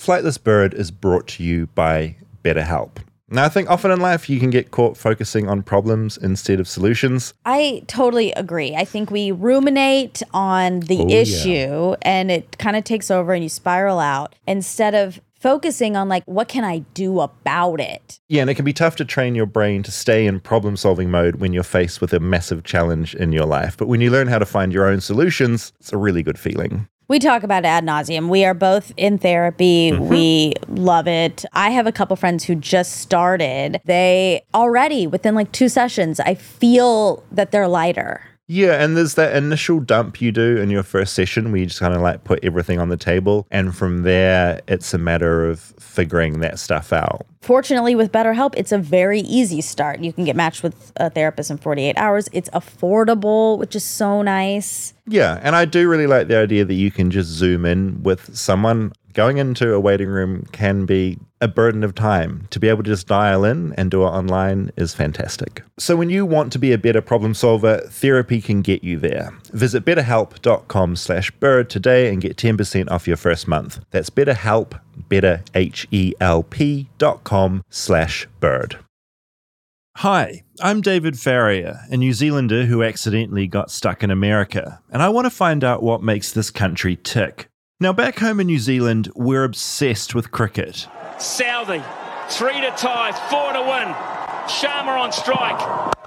Flightless Bird is brought to you by BetterHelp. Now, I think often in life you can get caught focusing on problems instead of solutions. I totally agree. I think we ruminate on the Oh, yeah. issue and it kind of takes over and you spiral out instead of focusing on like what can I do about it? Yeah, and it can be tough to train your brain to stay in problem solving mode when you're faced with a massive challenge in your life. But when you learn how to find your own solutions, it's a really good feeling. We talk about ad nauseum. We are both in therapy. Mm-hmm. We love it. I have a couple friends who just started. They already, within like two sessions, I feel that they're lighter. Yeah, and there's that initial dump you do in your first session where you just kind of like put everything on the table. And from there, it's a matter of figuring that stuff out. Fortunately, with BetterHelp, it's a very easy start. You can get matched with a therapist in 48 hours. It's affordable, which is so nice. Yeah, and I do really like the idea that you can just zoom in with someone. Going into a waiting room can be a burden of time. To be able to just dial in and do it online is fantastic. So when you want to be a better problem solver, therapy can get you there. Visit betterhelp.com slash bird today and get 10% off your first month. That's betterhelp, better H-E-L-P dot com slash bird. Hi, I'm David Farrier, a New Zealander who accidentally got stuck in America, and I want to find out what makes this country tick. Now, back home in New Zealand, we're obsessed with cricket. Southee, three to tie, four to win. Sharma on strike.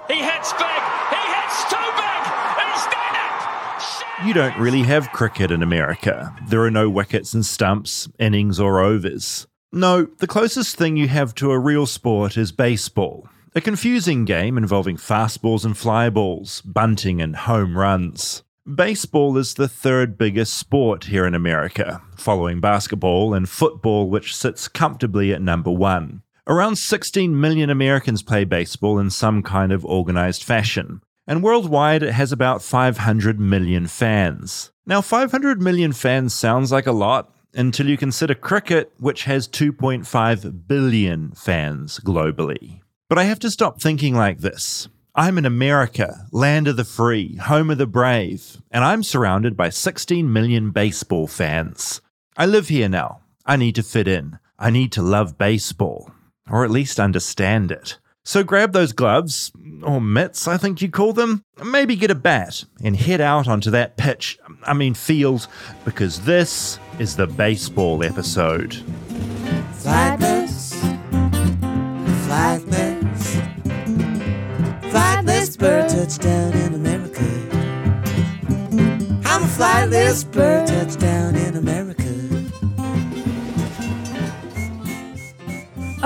He hits big. He hits too big. He's done it. You don't really have cricket in America. There are no wickets and stumps, innings or overs. No, the closest thing you have to a real sport is baseball. A confusing game involving fastballs and fly balls, bunting and home runs. Baseball is the third biggest sport here in America, following basketball and football, which sits comfortably at number one. Around 16 million Americans play baseball in some kind of organized fashion, and worldwide it has about 500 million fans. Now, 500 million fans sounds like a lot until you consider cricket, which has 2.5 billion fans globally. But I have to stop thinking like this. I'm in America, land of the free, home of the brave, and I'm surrounded by 16 million baseball fans. I live here now. I need to fit in. I need to love baseball, or at least understand it. So grab those gloves, or mitts, I think you call them, maybe get a bat, and head out onto that pitch, I mean field, because this is the baseball episode. Flightless, flightless, bird touchdown in America. I'm a flightless bird touchdown in America.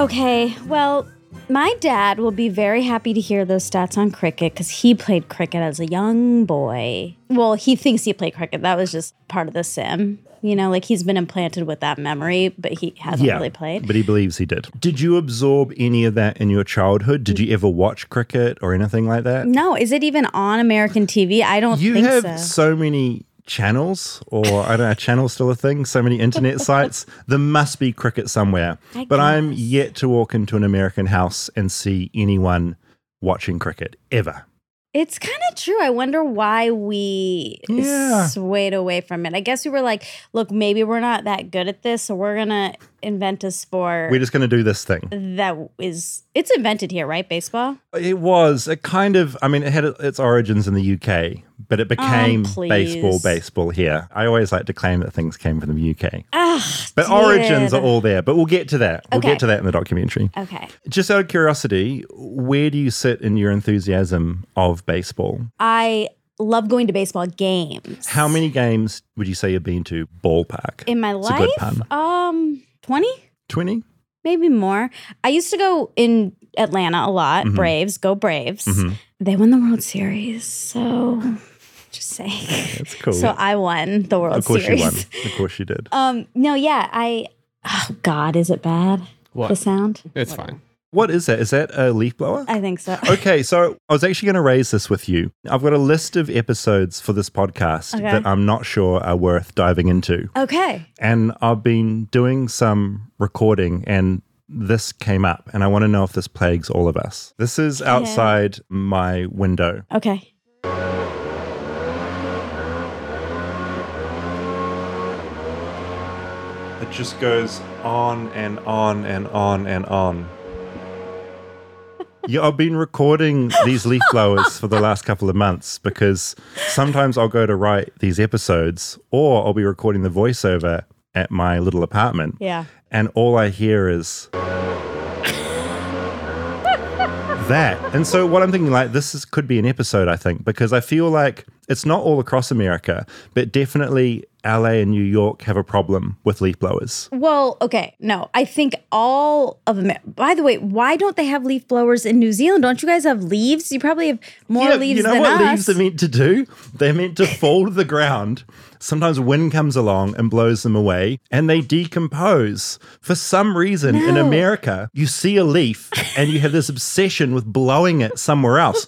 Okay, well, my dad will be very happy to hear those stats on cricket because he played cricket as a young boy. Well, he thinks he played cricket. That was just part of the sim. You know, like he's been implanted with that memory, but he hasn't really played. But he believes he did. Did you absorb any of that in your childhood? Did you ever watch cricket or anything like that? no, is it even on American TV? I don't You think have so. so many channels, or I don't know, channels still a thing, so many internet sites. There must be cricket somewhere. I but I'm yet to walk into an American house and see anyone watching cricket ever. It's kind of true. I wonder why we Yeah. swayed away from it. I guess we were like, look, maybe we're not that good at this, so we're gonna invent a sport We're just going to do this thing. that is it's invented here, right? Baseball. It was It kind of, I mean, it had its origins in the UK, but it became please. baseball, baseball here. I always like to claim that things came from the UK. Ah, But origins are all there. But we'll get to that. We'll Okay. get to that in the documentary. okay. Just out of curiosity, where do you sit in your enthusiasm of baseball? I love going to baseball games. How many games would you say you've been to ballpark? in my It's a life? good pun. Um, twenty, 20? maybe more. I used to go in Atlanta a lot. Mm-hmm. Braves, go Braves. They won the World Series, so just saying. That's cool. So I won the World Series. of course Series. you won. Of course you did. Um, no, yeah, I. Oh God, is it bad? What? The sound? It's fine. What is that? Is that a leaf blower? I think so. okay, so I was actually going to raise this with you. I've got a list of episodes for this podcast Okay. that I'm not sure are worth diving into. Okay. And I've been doing some recording and this came up and I want to know if this plagues all of us. This is outside my window. Okay. It just goes on and on and on and on. Yeah, I've been recording these leaf blowers for the last couple of months because sometimes I'll go to write these episodes or I'll be recording the voiceover at my little apartment. Yeah. And all I hear is that. And so what I'm thinking like this is, could be an episode I think because I feel like it's not all across America, but definitely LA and New York have a problem with leaf blowers. Well, okay, no, I think all of them. By the way, why don't they have leaf blowers in New Zealand? Don't you guys have leaves? You probably have more leaves. Yeah, leaves you know what us. leaves are meant to do? They're meant to fall to the ground. Sometimes wind comes along and blows them away and they decompose. For some reason in America, you see a leaf and you have this obsession with blowing it somewhere else.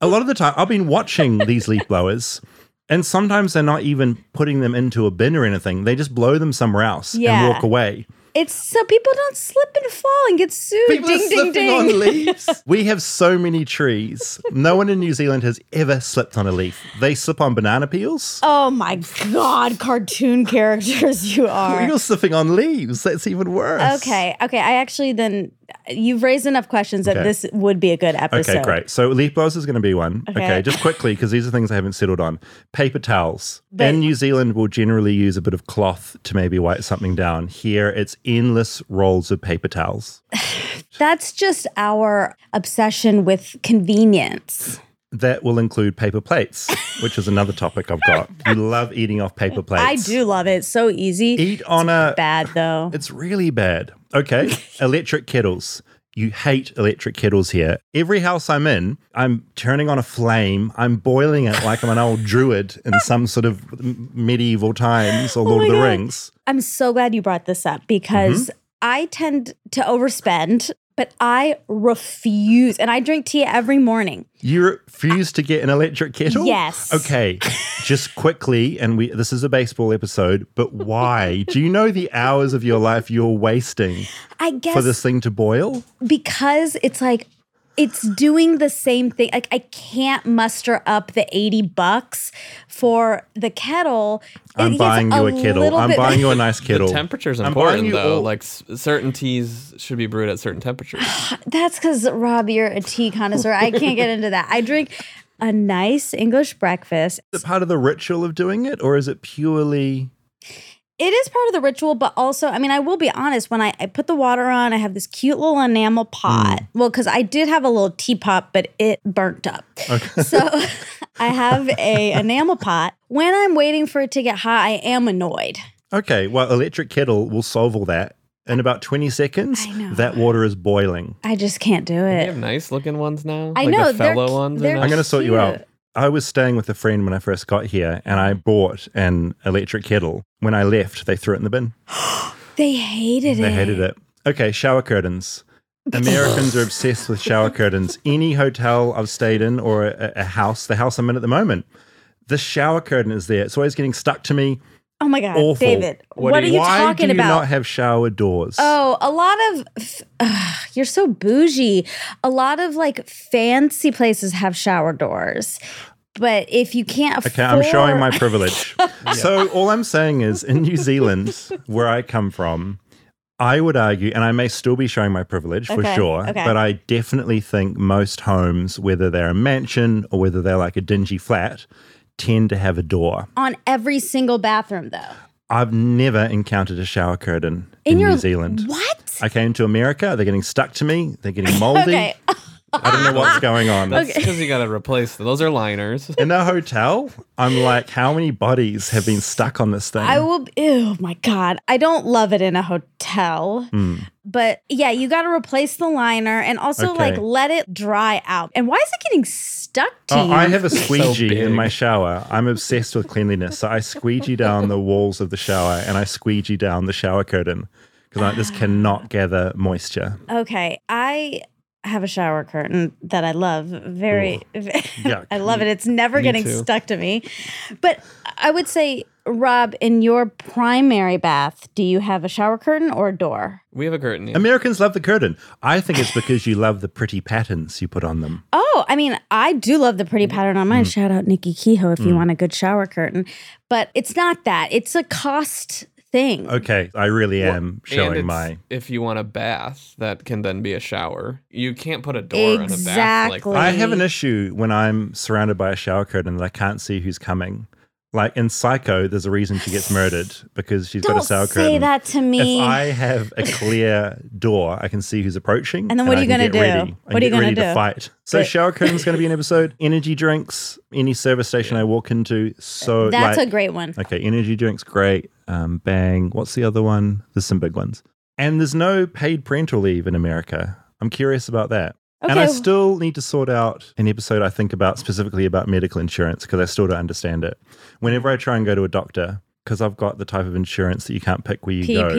A lot of the time, I've been watching these leaf blowers and sometimes they're not even putting them into a bin or anything. They just blow them somewhere else Yeah. and walk away. it's so people don't slip and fall and get sued. People ding, are ding, slipping ding. on leaves. we have so many trees. No one in New Zealand has ever slipped on a leaf. They slip on banana peels. Oh my god, cartoon characters you are. You're slipping on leaves. That's even worse. Okay, okay. I actually then you've raised enough questions that Okay. this would be a good episode. Okay, great. So leaf blowers is going to be one. Okay, Okay. just quickly because these are things I haven't settled on. Paper towels. But- in New Zealand, we'll generally use a bit of cloth to maybe wipe something down. Here, it's endless rolls of paper towels. That's just our obsession with convenience. That will include paper plates, which is another topic I've got. You love eating off paper plates. I do love it. It's so easy. Eat on a Bad though. It's really bad. Okay. electric kettles. You hate electric kettles here. Every house I'm in, I'm turning on a flame. I'm boiling it like I'm an old druid in some sort of medieval times or Lord Oh my of the God. Rings. I'm so glad you brought this up because Mm-hmm. I tend to overspend, but I refuse. And I drink tea every morning. You refuse to get an electric kettle? Yes. Okay. Just quickly, and we this is a baseball episode, but why? Do you know the hours of your life you're wasting I guess for this thing to boil? because it's like it's doing the same thing. Like I can't muster up the 80 bucks for the kettle. I'm It buying you a kettle. I'm bit- buying you a nice kettle. The temperature's I'm important you though. all- Like s- certain teas should be brewed at certain temperatures. That's because Rob, you're a tea connoisseur. I can't get into that. I drink a nice English breakfast. Is it part of the ritual of doing it, or is it purely? It is part of the ritual, but also, I mean, I will be honest. When I, I put the water on, I have this cute little enamel pot. Mm. Well, because I did have a little teapot, but it burnt up. Okay. So I have a enamel pot. When I'm waiting for it to get hot, I am annoyed. Okay, well, electric kettle will solve all that in about twenty seconds. That water is boiling. I just can't do They it. have nice looking ones now. I like know, the they're fellow cu- ones. they're Are I'm going to sort you out. I was staying with a friend when I first got here, and I bought an electric kettle. When I left, they threw it in the bin. They hated it. They hated it. Okay, shower curtains. Americans are obsessed with shower curtains. Any hotel I've stayed in or a, a house, the house I'm in at the moment, the shower curtain is there. It's always getting stuck to me. Oh my God, Awful. David. What What, are you- Why talking do you about? not have shower doors? Oh, a lot of you're so bougie. A lot of like fancy places have shower doors. But if you can't afford Okay, I'm showing my privilege. So all I'm saying is in New Zealand, where I come from, I would argue, and I may still be showing my privilege for Okay, sure, okay. but I definitely think most homes, whether they're a mansion or whether they're like a dingy flat, tend to have a door. on every single bathroom though. I've never encountered a shower curtain in, your New Zealand. What? I came to America, they're getting stuck to me, they're getting moldy. Okay. I don't know what's going on. That's because you got to replace them. Those are liners. In a hotel, I'm like, how many bodies have been stuck on this thing? I will ew my god. I don't love it in a hotel. Hmm. But yeah, you got to replace the liner and also Okay. like let it dry out. And why is it getting stuck to Oh, you? I have a squeegee in my shower. I'm obsessed with cleanliness. So I squeegee down the walls of the shower and I squeegee down the shower curtain because I this cannot gather moisture. Okay, I have a shower curtain that I love very. Yuck. I love it. It's never getting too. stuck to me. But I would say, Rob, in your primary bath, do you have a shower curtain or a door? We have a curtain. yeah. Americans love the curtain. I think it's because you love the pretty patterns you put on them. Oh, I mean, I do love the pretty pattern on Mm. mine. Shout out Nikki Kehoe if you want a good shower curtain. But it's not that. It's a cost thing. Okay, I really am And showing it's- my. If you want a bath, that can then be a shower. You can't put a door in a bath like Exactly. that. I have an issue when I'm surrounded by a shower curtain that I can't see who's coming. Like in Psycho, there's a reason she gets murdered because she's got a Don't say that to me. If I have a clear door, I can see who's approaching. And then what I are you gonna do? Ready. What are you gonna to do? fight. So But- shower curtain's going to be an episode. Energy drinks, any service station I walk into. So That's like, a great one. Okay, energy drinks, great. Um, bang. What's the other one? There's some big ones. And there's no paid parental leave in America. I'm curious about that. And I still need to sort out an episode I think about specifically about medical insurance because I still don't understand it. Whenever I try and go to a doctor, because I've got the type of insurance that you can't pick where you go. PPO,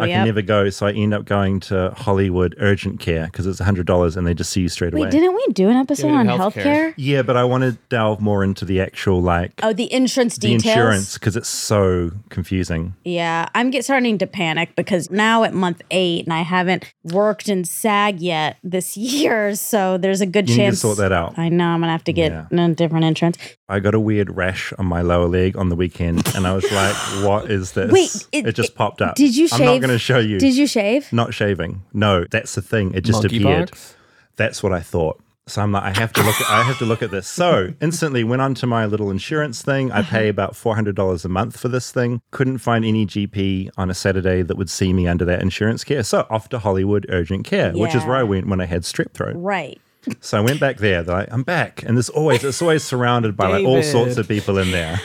I yep. can never go, so I end up going to Hollywood urgent care because it's hundred dollars and they just see you straight away. Wait, didn't we do an episode Yeah, on did healthcare? healthcare. yeah, but I want to delve more into the actual like Oh, the insurance the details. insurance because it's so confusing. Yeah, I'm get starting to panic because now at month eight and I haven't worked in SAG yet this year, so there's a good You need to chance. sort that out. I know I'm gonna have to get Yeah. a different insurance. I got a weird rash on my lower leg on the weekend, and I was like, "What is this?" Wait, it- it, just it- popped up. did you shave? I'm not going to show you. Did you shave? Not shaving. No, that's the thing. It just Monkey appeared. box? That's what I thought. So I'm like, I have to look. At, I have to look at this. So instantly went onto my little insurance thing. I pay about four hundred dollars a month for this thing. Couldn't find any GP on a Saturday that would see me under that insurance care. So off to Hollywood urgent care, which is where I went when I had strep throat. Right. So I went back there. They're like, I'm back, and there's always it's always surrounded by like all sorts of people in there.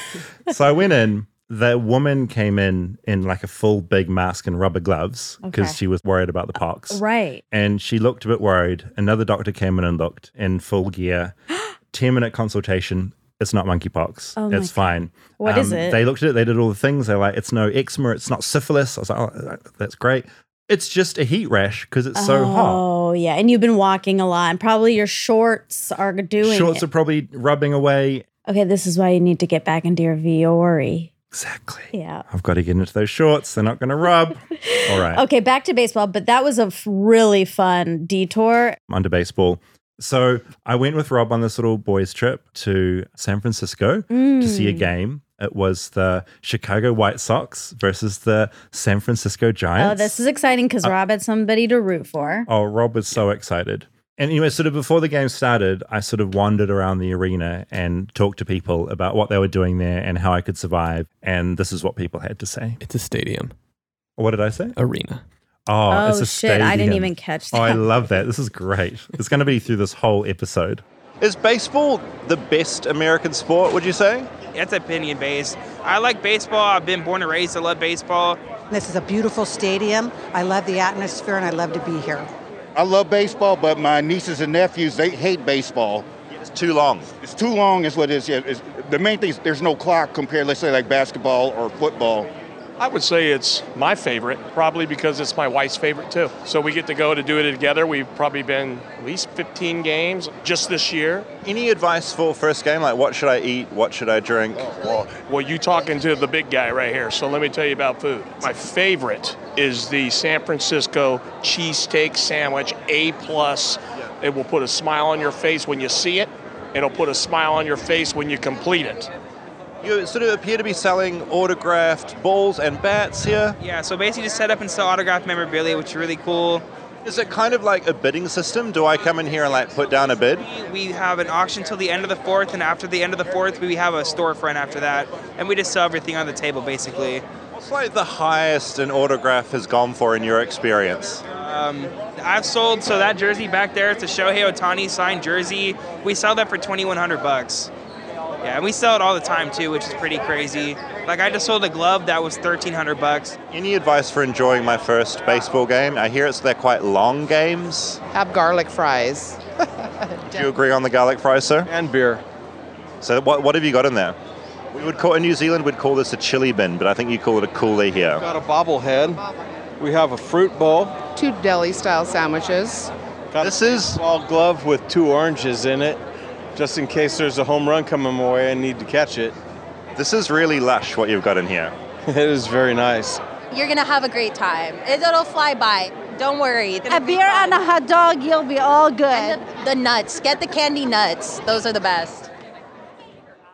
so I went in. The woman came in in like a full big mask and rubber gloves because Okay. she was worried about the pox. Right. And she looked a bit worried. Another doctor came in and looked in full gear. Ten minute consultation. It's not monkeypox. Oh it's fine. Um, What is it? They looked at it. They did all the things. They're like, it's no eczema. It's not syphilis. I was like, oh, that's great. It's just a heat rash because it's so hot. Oh yeah, and you've been walking a lot, and probably your shorts are doing Shorts it. are probably rubbing away. okay, this is why you need to get back into your Vuori. Exactly. Yeah. I've got to get into those shorts. They're not going to rub. All right. Okay, back to baseball, but that was a f- really fun detour. Under baseball. So I went with Rob on this little boys' trip to San Francisco to see a Mm. game. It was the Chicago White Sox versus the San Francisco Giants. Oh, this is exciting because Rob had somebody to root for. Oh, Rob was so excited. And anyway, sort of before the game started, I sort of wandered around the arena and talked to people about what they were doing there and how I could survive. And this is what people had to say. It's a stadium, What did I say? arena. Oh, Oh, it's a oh, shit! I didn't even catch that. Oh, I love that. This is great. It's going to be through this whole episode. Is baseball the best American sport, would you say? It's opinion based. I like baseball. I've been born and raised. I love baseball. This is a beautiful stadium. I love the atmosphere and I love to be here. I love baseball, but my nieces and nephews they hate baseball. It's too long. It's too long, is what it is. Yeah, it's, the main thing is there's no clock compared, let's say, like basketball or football. I would say it's my favorite, probably because it's my wife's favorite too. So we get to go to do it together. We've probably been at least 15 games just this year. Any advice for first game? Like, what should I eat? What should I drink? Well, well, you talking to the big guy right here. So let me tell you about food. My favorite is the San Francisco cheesesteak sandwich, A plus. It will put a smile on your face when you see it. It'll put a smile on your face when you complete it. You sort of appear to be selling autographed balls and bats here. Yeah, so basically just set up and sell autographed memorabilia, which is really cool. Is it kind of like a bidding system? Do I come in here and like put down a bid? We have an auction till the end of the fourth, and after the end of the fourth, we have a storefront after that, and we just sell everything on the table basically. What's like the highest an autograph has gone for in your experience? Um, I've sold so that jersey back there, it's a Shohei Ohtani signed jersey. We sell that for 2,100 bucks. Yeah, and we sell it all the time too, which is pretty crazy. Like I just sold a glove that was 1,300 bucks. Any advice for enjoying my first baseball game? I hear it's they're quite long games. Have garlic fries. Do you agree on the garlic fries, sir? And beer. So what, what have you got in there? We would call in New Zealand we'd call this a chili bin, but I think you call it a coolie here. Got a bobblehead. We have a fruit bowl. Two deli style sandwiches. This is All glove with two oranges in it, just in case there's a home run coming my way and need to catch it. this is really lush what you've got in here. It is very nice. You're gonna have a great time. It- It'll fly by. Don't worry. A beer and a hot dog, you'll be all good. And the, the nuts. Get the candy nuts. Those are the best.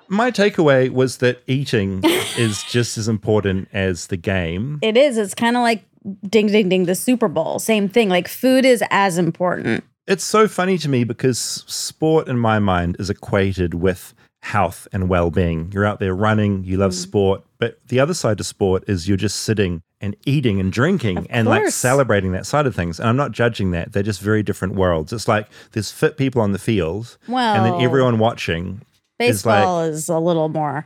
My takeaway was that eating is just as important as the game. It is. It's kind of like ding, ding, ding, the Super Bowl. Same thing. Like food is as important. It's so funny to me because sport, in my mind, is equated with health and well being. You're out there running, you Mm. love sport, but the other side to sport is you're just sitting and eating and drinking and like celebrating that side of things. And I'm not judging that. They're just very different worlds. It's like there's fit people on the field, and then everyone watching is like, Baseball is a little more.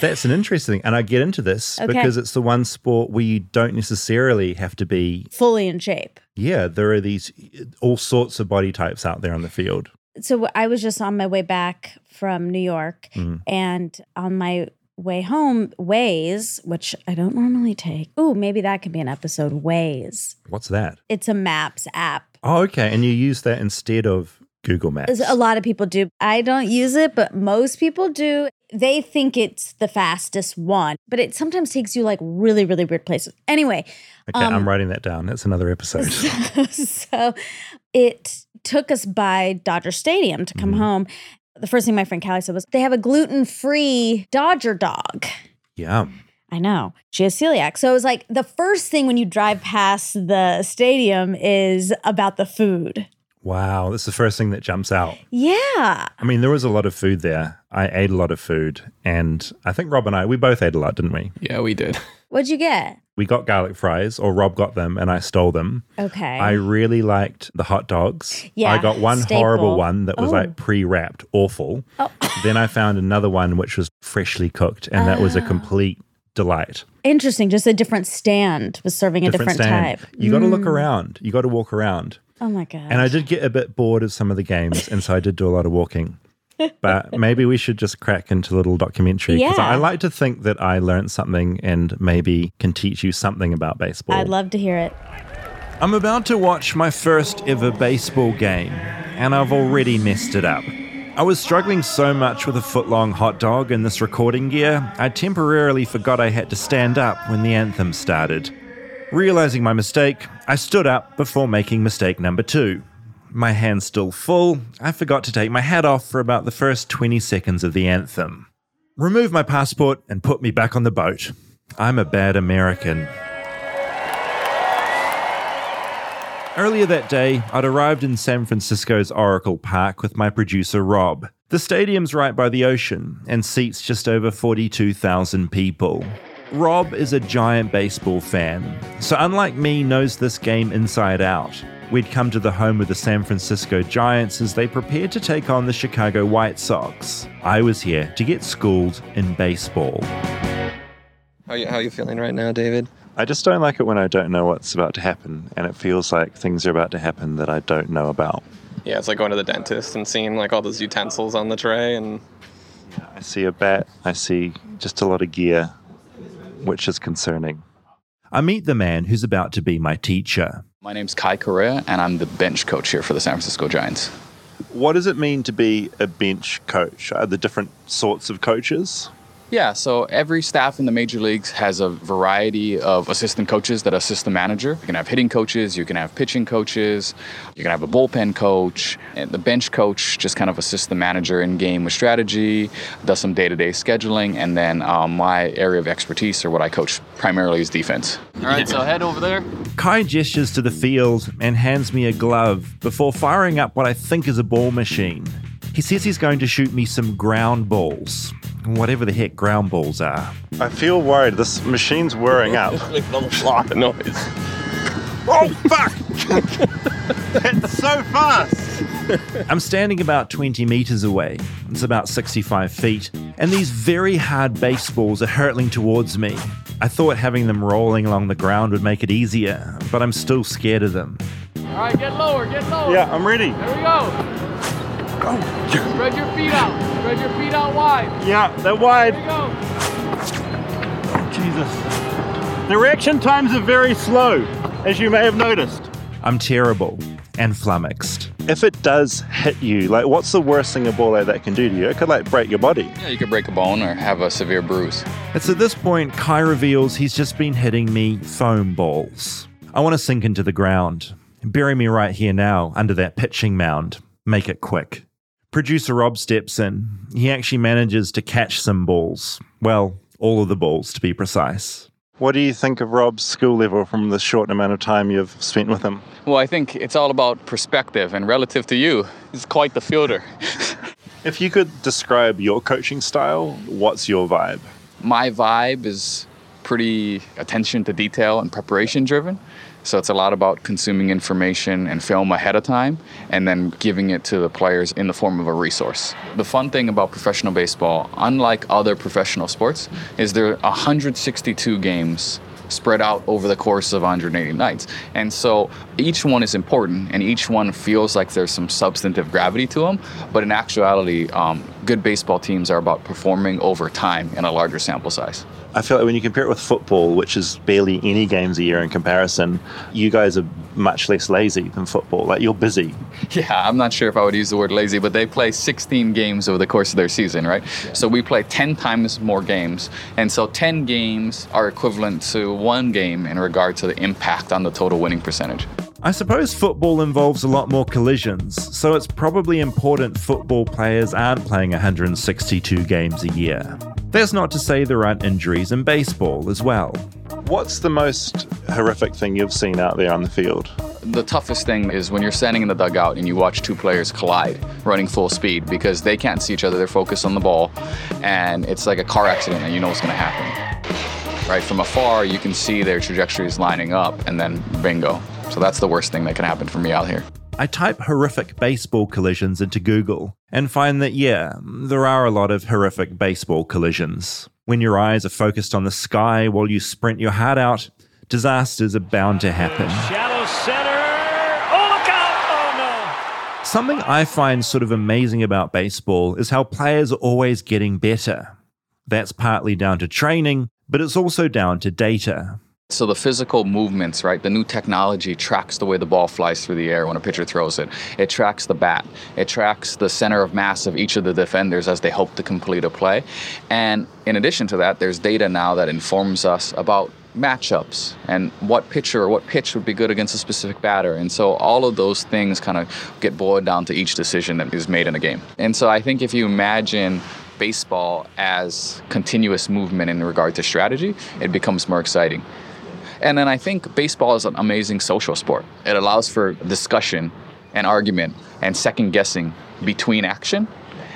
That's an interesting And I get into this Okay. because it's the one sport where you don't necessarily have to be, fully in shape. yeah, there are these all sorts of body types out there on the field. So I was just on my way back from New York, Mm. and on my way home, Waze, which I don't normally take. Oh, maybe that could be an episode. Waze. What's that? It's a maps app. Oh, okay. And you use that instead of Google Maps. A lot of people do. I don't use it, but most people do. They think it's the fastest one, but it sometimes takes you like really, really weird places. Anyway, Okay, um, I'm writing that down. That's another episode. so it took us by Dodger Stadium to come Mm-hmm. home. The first thing my friend Callie said was, they have a gluten free Dodger dog. yeah. I know. She has celiac. So it was like the first thing when you drive past the stadium is about the food. Wow. That's the first thing that jumps out. Yeah. I mean, there was a lot of food there. I ate a lot of food. And I think Rob and I, we both ate a lot, didn't we? Yeah, we did. What'd you get? We got garlic fries, or Rob got them and I stole them. Okay. I really liked the hot dogs. Yeah, I got one staple. horrible one that was Oh. like pre wrapped, awful. Oh. then I found another one which was freshly cooked, and that was a Ah. complete delight. Interesting. Just a different stand was serving a different stand. type. You got to look Mm. around. You got to walk around. Oh my God. And I did get a bit bored of some of the games, and so I did do a lot of walking. But maybe we should just crack into a little documentary because Yeah. I like to think that I learned something and maybe can teach you something about baseball. I'd love to hear it. I'm about to watch my first ever baseball game, and I've already messed it up. I was struggling so much with a foot long hot dog and this recording gear, I temporarily forgot I had to stand up when the anthem started. Realizing my mistake, I stood up before making mistake number two. My hands still full, I forgot to take my hat off for about the first 20 seconds of the anthem. Remove my passport and put me back on the boat. I'm a bad American. Earlier that day, I'd arrived in San Francisco's Oracle Park with my producer Rob. The stadium's right by the ocean and seats just over 42,000 people. Rob is a giant baseball fan, so unlike me, knows this game inside out. We'd come to the home of the San Francisco Giants as they prepared to take on the Chicago White Sox. I was here to get schooled in baseball. How you, how you feeling right now, David? I just don't like it when I don't know what's about to happen, and it feels like things are about to happen that I don't know about. Yeah, it's like going to the dentist and seeing like all those utensils on the tray and I see a bat, I see just a lot of gear, which is concerning. I meet the man who's about to be my teacher. My name's Kai Correa, and I'm the bench coach here for the San Francisco Giants. What does it mean to be a bench coach? Are there different sorts of coaches? Yeah, so every staff in the major leagues has a variety of assistant coaches that assist the manager. You can have hitting coaches, you can have pitching coaches, you can have a bullpen coach, and the bench coach just kind of assists the manager in game with strategy, does some day to day scheduling, and then um, my area of expertise, or what I coach primarily, is defense. All right, so head over there. Kai gestures to the field and hands me a glove before firing up what I think is a ball machine. He says he's going to shoot me some ground balls, whatever the heck ground balls are. I feel worried. This machine's whirring up. making a lot of noise. Oh, fuck! That's so fast! I'm standing about 20 meters away. It's about 65 feet, and these very hard baseballs are hurtling towards me. I thought having them rolling along the ground would make it easier, but I'm still scared of them. All right, get lower, get lower. Yeah, I'm ready. There we go. Spread your feet out. Spread your feet out wide. Yeah, they're wide. There you go. Oh, Jesus. The reaction times are very slow, as you may have noticed. I'm terrible and flummoxed. If it does hit you, like what's the worst thing a ball like that can do to you? It could like break your body. Yeah, you could break a bone or have a severe bruise. It's at this point Kai reveals he's just been hitting me foam balls. I want to sink into the ground. Bury me right here now, under that pitching mound. Make it quick. Producer Rob steps in. He actually manages to catch some balls. Well, all of the balls to be precise. What do you think of Rob's skill level from the short amount of time you've spent with him? Well, I think it's all about perspective, and relative to you, he's quite the fielder. If you could describe your coaching style, what's your vibe? My vibe is pretty attention to detail and preparation driven. So it's a lot about consuming information and film ahead of time and then giving it to the players in the form of a resource. The fun thing about professional baseball, unlike other professional sports, is there are 162 games spread out over the course of 180 nights. And so each one is important and each one feels like there's some substantive gravity to them. But in actuality, um, good baseball teams are about performing over time in a larger sample size. I feel like when you compare it with football, which is barely any games a year in comparison, you guys are much less lazy than football. Like you're busy. Yeah, I'm not sure if I would use the word lazy, but they play 16 games over the course of their season, right? So we play 10 times more games. And so 10 games are equivalent to one game in regard to the impact on the total winning percentage. I suppose football involves a lot more collisions, so it's probably important football players aren't playing 162 games a year. That's not to say there aren't injuries in baseball as well. What's the most horrific thing you've seen out there on the field? The toughest thing is when you're standing in the dugout and you watch two players collide running full speed because they can't see each other, they're focused on the ball, and it's like a car accident and you know what's going to happen. Right from afar, you can see their trajectories lining up, and then bingo. So that's the worst thing that can happen for me out here. I type horrific baseball collisions into Google and find that, yeah, there are a lot of horrific baseball collisions. When your eyes are focused on the sky while you sprint your heart out, disasters are bound to happen. Shallow center. Oh, look out! Oh, no. Something I find sort of amazing about baseball is how players are always getting better. That's partly down to training, but it's also down to data. So the physical movements, right? The new technology tracks the way the ball flies through the air when a pitcher throws it. It tracks the bat. It tracks the center of mass of each of the defenders as they hope to complete a play. And in addition to that, there's data now that informs us about matchups and what pitcher or what pitch would be good against a specific batter. And so all of those things kind of get boiled down to each decision that is made in a game. And so I think if you imagine baseball as continuous movement in regard to strategy, it becomes more exciting. And then I think baseball is an amazing social sport. It allows for discussion and argument and second guessing between action.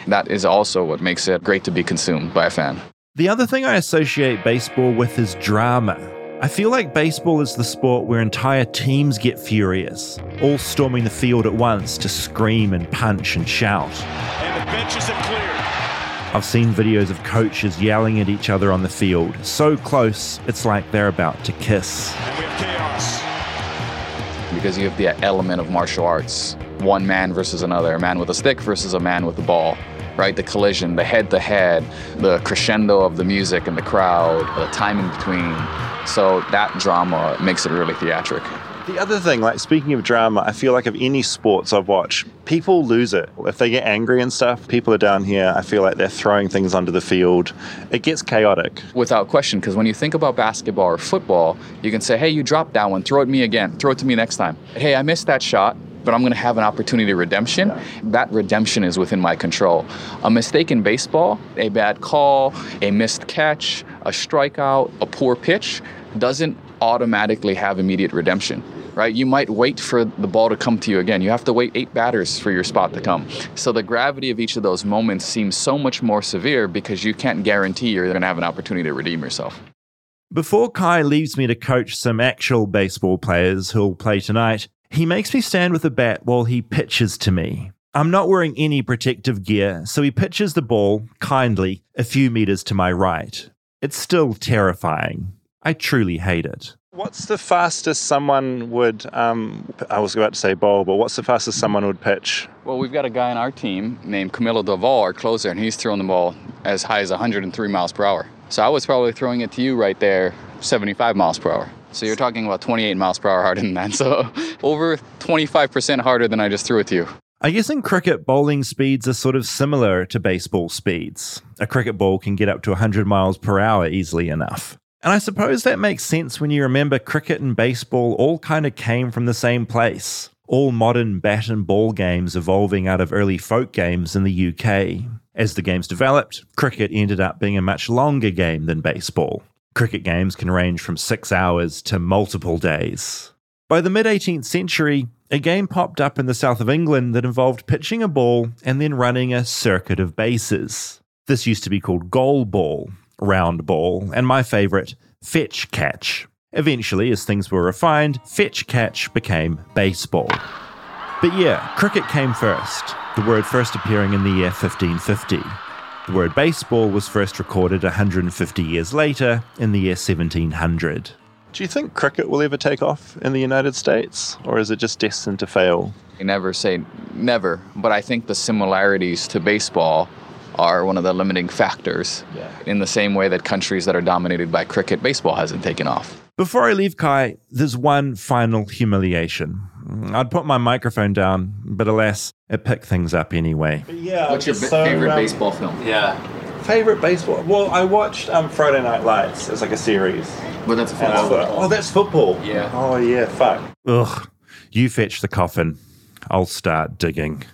That is also what makes it great to be consumed by a fan. The other thing I associate baseball with is drama. I feel like baseball is the sport where entire teams get furious, all storming the field at once to scream and punch and shout. And the benches have cleared. I've seen videos of coaches yelling at each other on the field, so close it's like they're about to kiss. And we have chaos. because you have the element of martial arts. One man versus another a man with a stick versus a man with a ball right? The collision the head to head the crescendo of the music and the crowd the time in between. So that drama makes it really theatric The other thing, like speaking of drama, I feel like of any sports I've watched, people lose it. If they get angry and stuff, people are down here, I feel like they're throwing things onto the field. It gets chaotic. without question because when you think about basketball or football you can say hey you dropped that one. Throw it to me again. Throw it to me next time. Hey i missed that shot but i'm going to have an opportunity redemption. That redemption is within my control. A mistake in baseball a bad call a missed catch a strikeout a poor pitch doesn't automatically have immediate redemption right? You might wait for the ball to come to you again. You have to wait eight batters for your spot to come. So the gravity of each of those moments seems so much more severe because you can't guarantee you're going to have an opportunity to redeem yourself. Before Kai leaves me to coach some actual baseball players who'll play tonight, he makes me stand with a bat while he pitches to me. I'm not wearing any protective gear, so he pitches the ball, kindly, a few meters to my right. It's still terrifying. I truly hate it. What's the fastest someone would, um, I was about to say bowl, but what's the fastest someone would pitch? Well, we've got a guy on our team named Camilo Doval, our closer, and he's throwing the ball as high as 103 miles per hour. So I was probably throwing it to you right there, 75 miles per hour. So you're talking about 28 miles per hour harder than that. So over 25% harder than I just threw it to you. I guess in cricket, bowling speeds are sort of similar to baseball speeds. A cricket ball can get up to 100 miles per hour easily enough. And I suppose that makes sense when you remember cricket and baseball all kind of came from the same place all modern bat and ball games evolving out of early folk games in the UK. As the games developed, cricket ended up being a much longer game than baseball. Cricket games can range from six hours to multiple days. By the mid 18th century, a game popped up in the south of England that involved pitching a ball and then running a circuit of bases. This used to be called goal ball, round ball, and my favourite, fetch catch. Eventually, as things were refined, fetch catch became baseball. But yeah, cricket came first, the word first appearing in the year 1550. The word baseball was first recorded 150 years later in the year 1700. Do you think cricket will ever take off in the United States, or is it just destined to fail? You never say never, but I think the similarities to baseball are one of the limiting factors. In the same way that countries that are dominated by cricket, baseball hasn't taken off. Before I leave Kai, there's one final humiliation. I'd put my microphone down, but alas, it picked things up anyway. Yeah. What's your so, favorite um, baseball film? Yeah. Favorite baseball? Well, I watched um, Friday Night Lights. It's like a series. But that's And I thought, oh, that's football. Yeah. Oh, yeah, fuck. Ugh. You fetch the coffin. I'll start digging.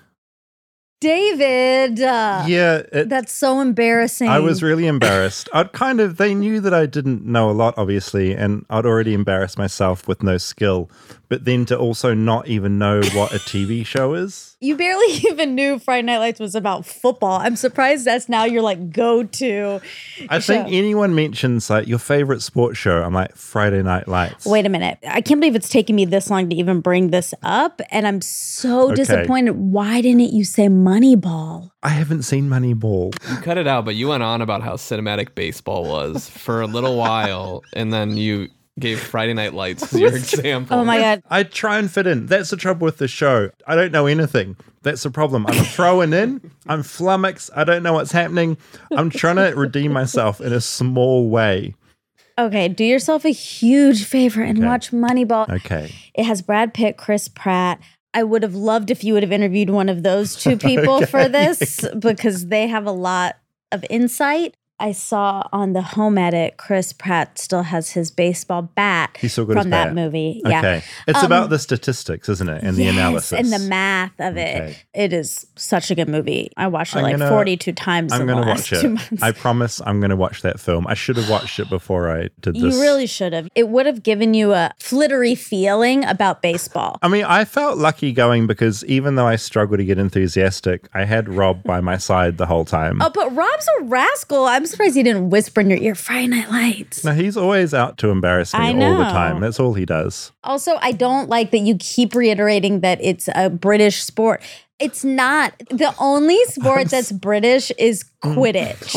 David. uh, Yeah, it- That's so embarrassing. I was really embarrassed. I'd kind of, they knew that I didn't know a lot, obviously, and I'd already embarrassed myself with no skill. But then to also not even know what a TV show is. You barely even knew Friday Night Lights was about football. I'm surprised that's now your like go to. I think anyone mentions like your favorite sports show, I'm like, Friday Night Lights. Wait a minute. I can't believe it's taken me this long to even bring this up. And I'm so Okay. disappointed. Why didn't you say Moneyball? I haven't seen Moneyball. You cut it out, but you went on about how cinematic baseball was for a little while, and then you gave Friday Night Lights as your example. Oh my God. I try and fit in. That's the trouble with the show. I don't know anything. That's the problem. I'm throwing in. I'm flummoxed. I don't know what's happening. I'm trying to redeem myself in a small way. Okay, do yourself a huge favor and Okay. watch Moneyball. Okay. It has Brad Pitt, Chris Pratt. I would have loved if you would have interviewed one of those two people for this because they have a lot of insight. I saw on the home edit, Chris Pratt still has his baseball bat He's still got from that movie. Yeah. It's Um, about the statistics, isn't it? And the yes, analysis. and the math of it. Okay. It is such a good movie. I watched it I'm like gonna- 42 times I'm in the going to last watch two it. months. I promise I'm going to watch that film. I should have watched it before I did this. you really should have. It would have given you a flittery feeling about baseball. I mean, I felt lucky going because even though I struggled to get enthusiastic, I had Rob by my side the whole time. Oh, but Rob's a rascal. I'm surprised he didn't whisper in your ear, Friday Night Lights. No, he's always out to embarrass me all the time. That's all he does. Also, I don't like that you keep reiterating that it's a British sport. It's not. The only sport that's British is mm. Quidditch.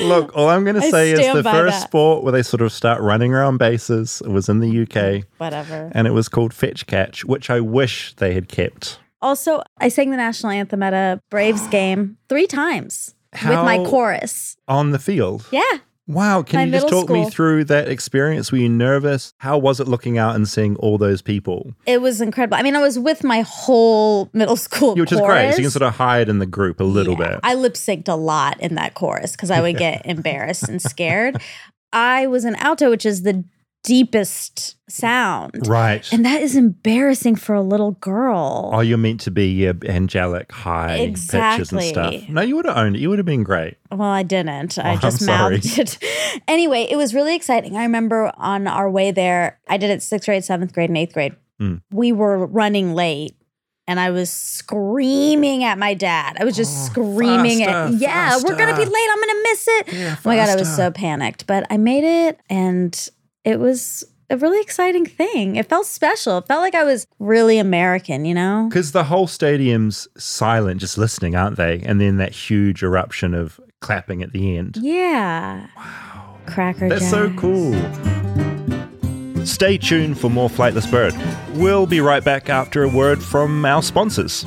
Look, all I'm going to say is the first that. sport where they sort of start running around bases was in the UK, Whatever. and it was called fetch catch, which I wish they had kept. Also, I sang the national anthem at a Braves game three times with my chorus. On the field. Yeah. Wow, can My you just talk me through that experience? Were you nervous? How was it looking out and seeing all those people? It was incredible. I mean, I was with my whole middle school Which is chorus. great. So you can sort of hide in the group a little bit. I lip synced a lot in that chorus because I would get embarrassed and scared. I was an alto, which is the deepest sound. Right. And that is embarrassing for a little girl. Oh, you're meant to be yeah, angelic, high pitches and Exactly. stuff. No, you would have owned it. You would have been great. Well, I didn't. Oh, I I'm just sorry. mouthed it. anyway, it was really exciting. I remember on our way there, I did it sixth grade, seventh grade, and eighth grade. Mm. We were running late. And I was screaming at my dad. I was just screaming at, faster, yeah, we're gonna be late. I'm gonna miss it. oh my god, I was so panicked, but I made it, and it was a really exciting thing. It felt special. It felt like I was really American, you know? Because the whole stadium's silent, just listening, aren't they? And then that huge eruption of clapping at the end. Yeah. Wow. Cracker That's Jack. so cool. Stay tuned for more Flightless Bird. We'll be right back after a word from our sponsors.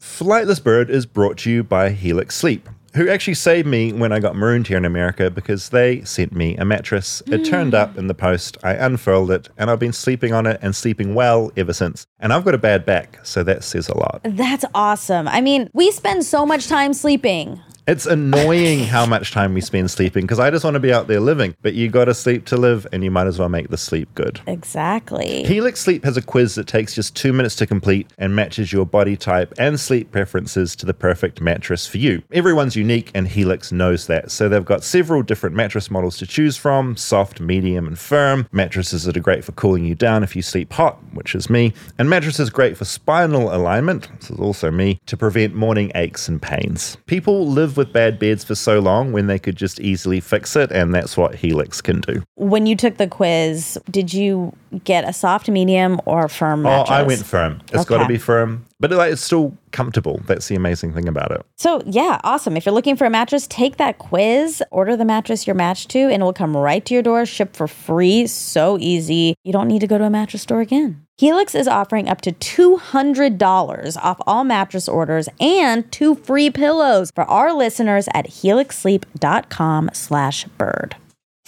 Flightless Bird is brought to you by Helix Sleep, who actually saved me when I got marooned here in America because they sent me a mattress. It hmm. turned up in the post, I unfurled it, and I've been sleeping on it and sleeping well ever since. And I've got a bad back, so that says a lot. That's awesome. I mean, we spend so much time sleeping. It's annoying how much time we spend sleeping because I just want to be out there living. But you got to sleep to live, and you might as well make the sleep good. Exactly. Helix Sleep has a quiz that takes just two minutes to complete and matches your body type and sleep preferences to the perfect mattress for you. Everyone's unique, and Helix knows that. So they've got several different mattress models to choose from soft, medium, and firm. Mattresses that are great for cooling you down if you sleep hot, which is me, and mattresses great for spinal alignment, this is also me, to prevent morning aches and pains. People live with bad beds for so long when they could just easily fix it, and that's what Helix can do. When you took the quiz, did you get a soft, medium, or firm mattress? Oh, I went firm. It's got to be firm, but like, it's still comfortable. That's the amazing thing about it. So, yeah, awesome. If you're looking for a mattress, take that quiz, order the mattress you're matched to, and it will come right to your door, shipped for free. So easy. You don't need to go to a mattress store again. Helix is offering up to $200 off all mattress orders and two free pillows for our listeners at helixsleep.com slash bird.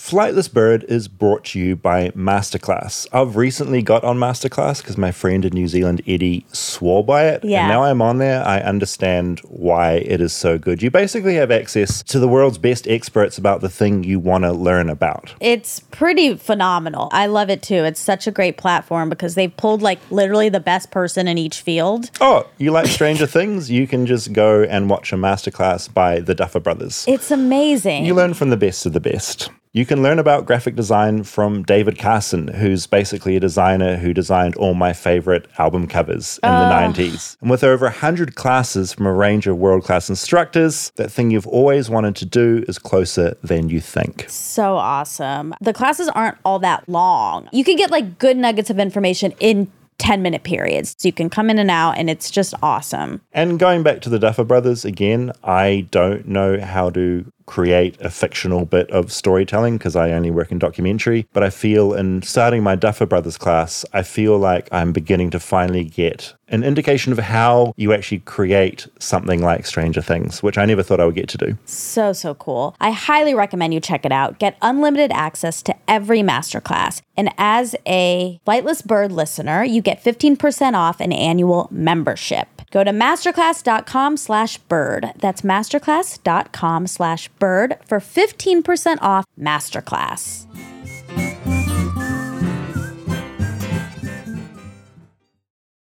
Flightless Bird is brought to you by Masterclass. I've recently got on Masterclass because my friend in New Zealand, Eddie, swore by it. Yeah. And now I'm on there, I understand why it is so good. You basically have access to the world's best experts about the thing you want to learn about. It's pretty phenomenal. I love it too. It's such a great platform because they've pulled like literally the best person in each field. Oh, you like Stranger Things? You can just go and watch a masterclass by the Duffer Brothers. It's amazing. You learn from the best of the best. You can learn about graphic design from David Carson, who's basically a designer who designed all my favorite album covers in Oh. the ah. 90s. And with over 100 classes from a range of world class instructors, that thing you've always wanted to do is closer than you think. So awesome. The classes aren't all that long. You can get like good nuggets of information in 10 minute periods. So you can come in and out, and it's just awesome. And going back to the Duffer Brothers again, I don't know how to create a fictional bit of storytelling because I only work in documentary. But I feel in starting my Duffer Brothers class, I feel like I'm beginning to finally get an indication of how you actually create something like Stranger Things, which I never thought I would get to do. So, so cool. I highly recommend you check it out. Get unlimited access to every masterclass. And as a Flightless Bird listener, you get 15% off an annual membership. Go to masterclass.com slash bird. That's masterclass.com slash bird for 15% off masterclass.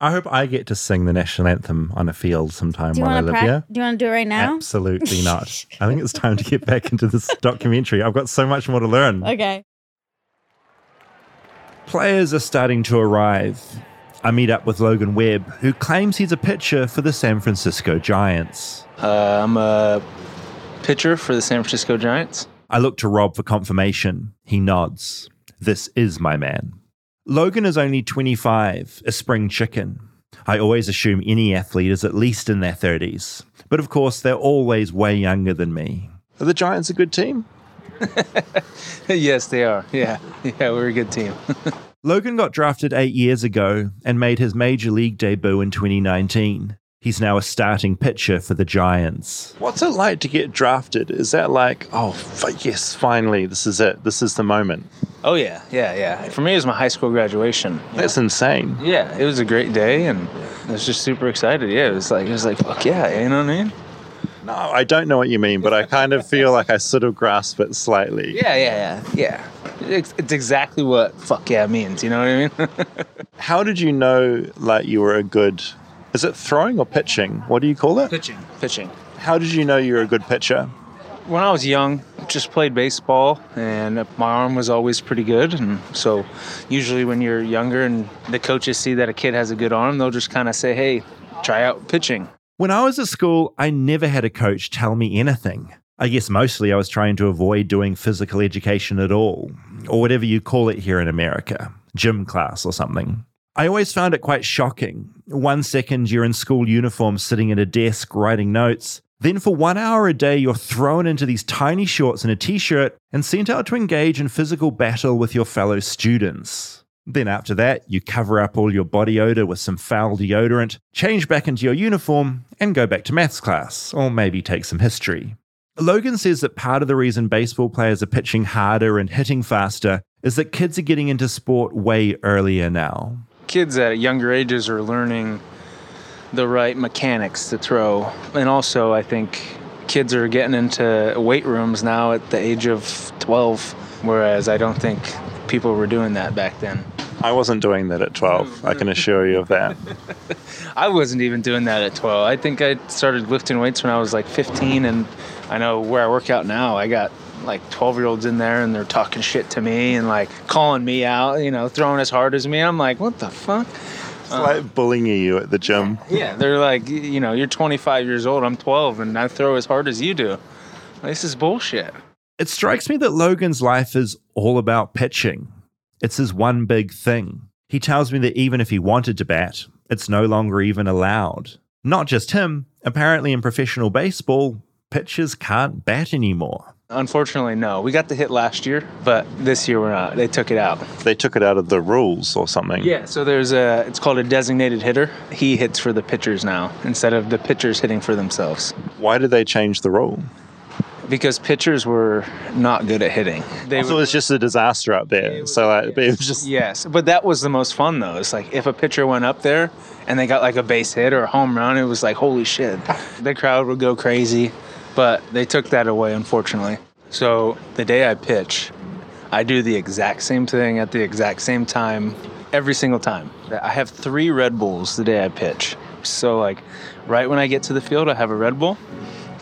I hope I get to sing the national anthem on a field sometime Do you while I want to live pra- here. Do you want to do it right now? Absolutely not. I think it's time to get back into this documentary. I've got so much more to learn. Okay. Players are starting to arrive. I meet up with Logan Webb, who claims he's a pitcher for the San Francisco Giants. Uh, I'm a pitcher for the San Francisco Giants. I look to Rob for confirmation. He nods. This is my man. Logan is only 25, a spring chicken. I always assume any athlete is at least in their 30s. But of course, they're always way younger than me. Are the Giants a good team? yes, they are. Yeah, yeah, we're a good team. Logan got drafted eight years ago and made his major league debut in 2019. He's now a starting pitcher for the Giants. What's it like to get drafted? Is that like, oh, f- yes, finally, this is it. This is the moment. oh yeah, yeah, yeah. For me, it was my high school graduation. That's insane. Yeah, it was a great day, and I was just super excited. Yeah, it was like it was like fuck yeah, you know what I mean? No, I don't know what you mean, but I kind of feel like I sort of grasp it slightly. Yeah, yeah, yeah, yeah. It's, it's exactly what fuck yeah means. You know what I mean? How did you know like you were a good? Is it throwing or pitching? What do you call it? pitching, pitching. How did you know you were a good pitcher? When I was young, just played baseball, and my arm was always pretty good. And so, usually when you're younger and the coaches see that a kid has a good arm, they'll just kind of say, "Hey, try out pitching." When I was at school, I never had a coach tell me anything. I guess mostly I was trying to avoid doing physical education at all, or whatever you call it here in America, gym class or something. I always found it quite shocking. One second you're in school uniform sitting at a desk writing notes, then for one hour a day you're thrown into these tiny shorts and a t shirt and sent out to engage in physical battle with your fellow students. Then after that, you cover up all your body odor with some foul deodorant, change back into your uniform, and go back to maths class, or maybe take some history. Logan says that part of the reason baseball players are pitching harder and hitting faster is that kids are getting into sport way earlier now. Kids at younger ages are learning the right mechanics to throw, and also I think kids are getting into weight rooms now at the age of 12, whereas I don't think people were doing that back then. I wasn't doing that at 12. I can assure you of that. I wasn't even doing that at 12. I think I started lifting weights when I was like 15, and I know where I work out now, I got like 12 year olds in there and they're talking shit to me and like calling me out, you know, throwing as hard as me. I'm like, what the fuck? It's like bullying you at the gym. Yeah, they're like, you know, you're 25 years old, I'm 12, and I throw as hard as you do. This is bullshit. It strikes me that Logan's life is all about pitching. It's his one big thing. He tells me that even if he wanted to bat, it's no longer even allowed. Not just him, apparently in professional baseball, pitchers can't bat anymore. Unfortunately, no. We got the hit last year, but this year we're not. They took it out. They took it out of the rules or something. Yeah, so there's a, it's called a designated hitter. He hits for the pitchers now instead of the pitchers hitting for themselves. Why did they change the rule? Because pitchers were not good at hitting. They so it was just a disaster up there. So like, it was just Yes, but that was the most fun though. It's like if a pitcher went up there and they got like a base hit or a home run, it was like holy shit. the crowd would go crazy, but they took that away unfortunately. So the day I pitch, I do the exact same thing at the exact same time every single time. I have 3 Red Bulls the day I pitch. So like right when I get to the field, I have a Red Bull.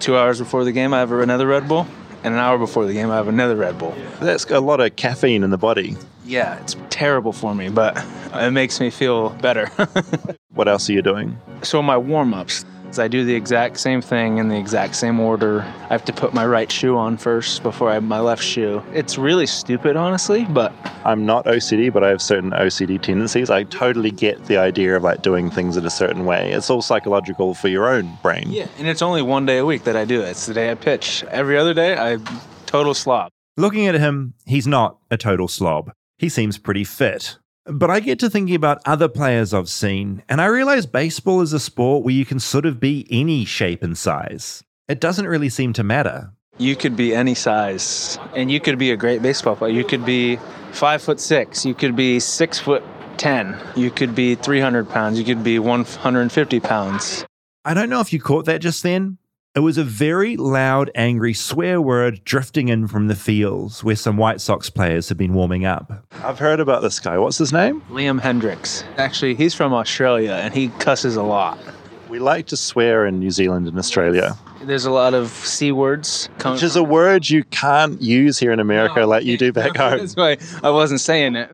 2 hours before the game, I have another Red Bull. And an hour before the game, I have another Red Bull. that's a lot of caffeine in the body. Yeah, it's terrible for me, but it makes me feel better. What else are you doing? so my warm-ups, is I do the exact same thing in the exact same order. I have to put my right shoe on first before I have my left shoe. It's really stupid, honestly, but I'm not OCD, but I have certain OCD tendencies. I totally get the idea of like doing things in a certain way. It's all psychological for your own brain. yeah, and it's only one day a week that I do it. It's the day I pitch. Every other day, I total slob. Looking at him, he's not a total slob. He seems pretty fit. But I get to thinking about other players I've seen, and I realize baseball is a sport where you can sort of be any shape and size. It doesn't really seem to matter. You could be any size, and you could be a great baseball player. You could be five foot six. You could be six foot ten. You could be 300 pounds. You could be 150 pounds. I don't know if you caught that just then. It was a very loud, angry swear word drifting in from the fields where some White Sox players had been warming up. I've heard about this guy. What's his name? Liam Hendriks. Actually, he's from Australia, and he cusses a lot. We like to swear in New Zealand and Australia, There's a lot of c words. coming which is a word you can't use here in America like you do back home. That's why I wasn't saying it.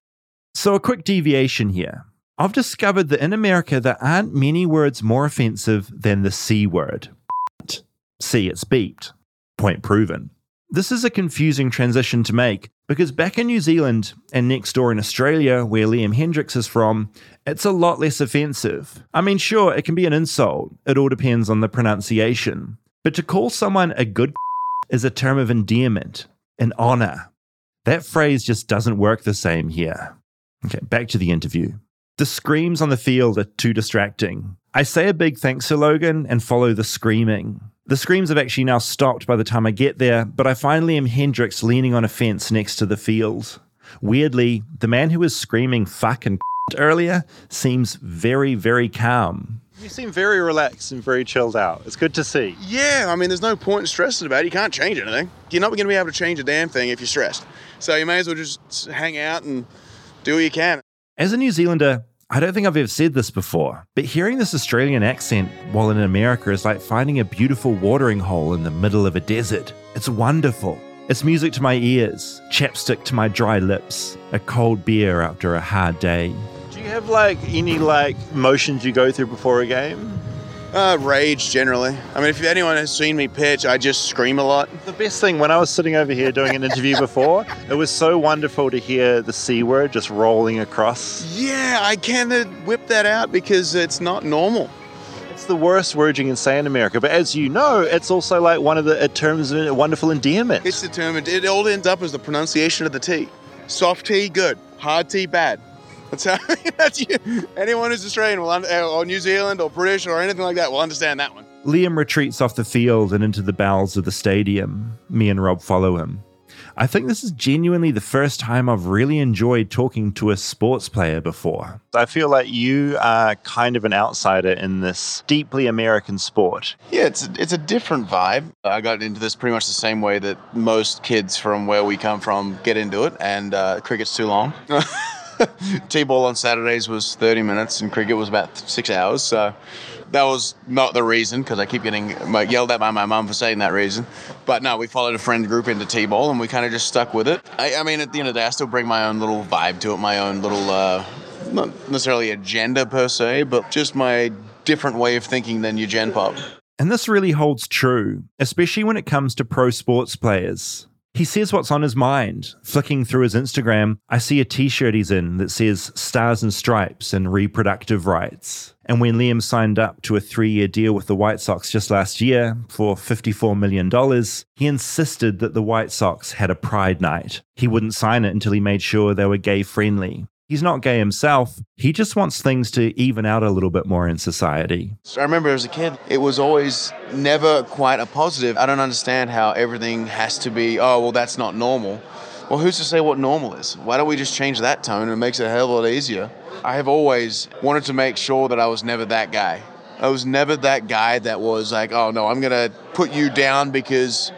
So, a quick deviation here. I've discovered that in America, there aren't many words more offensive than the C word. See, it's beeped. Point proven. This is a confusing transition to make because back in New Zealand and next door in Australia, where Liam Hendriks is from, it's a lot less offensive. I mean, sure, it can be an insult, it all depends on the pronunciation. But to call someone a good is a term of endearment, an honor. That phrase just doesn't work the same here. Okay, back to the interview. The screams on the field are too distracting. I say a big thanks to Logan and follow the screaming. The screams have actually now stopped by the time I get there, but I find Liam Hendriks leaning on a fence next to the field. Weirdly, the man who was screaming fuck and earlier seems very, very calm. You seem very relaxed and very chilled out. It's good to see. Yeah, I mean, there's no point in stressing about it. You can't change anything. You're not going to be able to change a damn thing if you're stressed. So you may as well just hang out and do what you can. As a New Zealander, I don't think I've ever said this before, but hearing this Australian accent while in America is like finding a beautiful watering hole in the middle of a desert. It's wonderful. It's music to my ears, chapstick to my dry lips, a cold beer after a hard day. Do you have like any like motions you go through before a game? Uh, rage generally. I mean, if anyone has seen me pitch, I just scream a lot. The best thing when I was sitting over here doing an interview before, it was so wonderful to hear the C word just rolling across. Yeah, I can't uh, whip that out because it's not normal. It's the worst word you can say in America, but as you know, it's also like one of the terms of wonderful endearment. It's determined. It all ends up as the pronunciation of the T. Soft T, good. Hard T, bad. That's how. That's you. Anyone who's Australian will, or New Zealand or British or anything like that will understand that one. Liam retreats off the field and into the bowels of the stadium. Me and Rob follow him. I think this is genuinely the first time I've really enjoyed talking to a sports player before. I feel like you are kind of an outsider in this deeply American sport. Yeah, it's it's a different vibe. I got into this pretty much the same way that most kids from where we come from get into it, and uh, cricket's too long. T-ball on Saturdays was 30 minutes, and cricket was about six hours. So that was not the reason because I keep getting yelled at by my mum for saying that reason. But no, we followed a friend group into T-ball, and we kind of just stuck with it. I, I, mean, at the end of the day, I still bring my own little vibe to it, my own little, uh, not necessarily agenda per se, but just my different way of thinking than your gen pop. And this really holds true, especially when it comes to pro sports players. He says what's on his mind. Flicking through his Instagram, I see a t shirt he's in that says Stars and Stripes and reproductive rights. And when Liam signed up to a three year deal with the White Sox just last year for $54 million, he insisted that the White Sox had a pride night. He wouldn't sign it until he made sure they were gay friendly. He's not gay himself. He just wants things to even out a little bit more in society. So I remember as a kid, it was always never quite a positive. I don't understand how everything has to be, oh, well, that's not normal. Well, who's to say what normal is? Why don't we just change that tone it makes it a hell of a lot easier? I have always wanted to make sure that I was never that guy. I was never that guy that was like, oh, no, I'm going to put you down because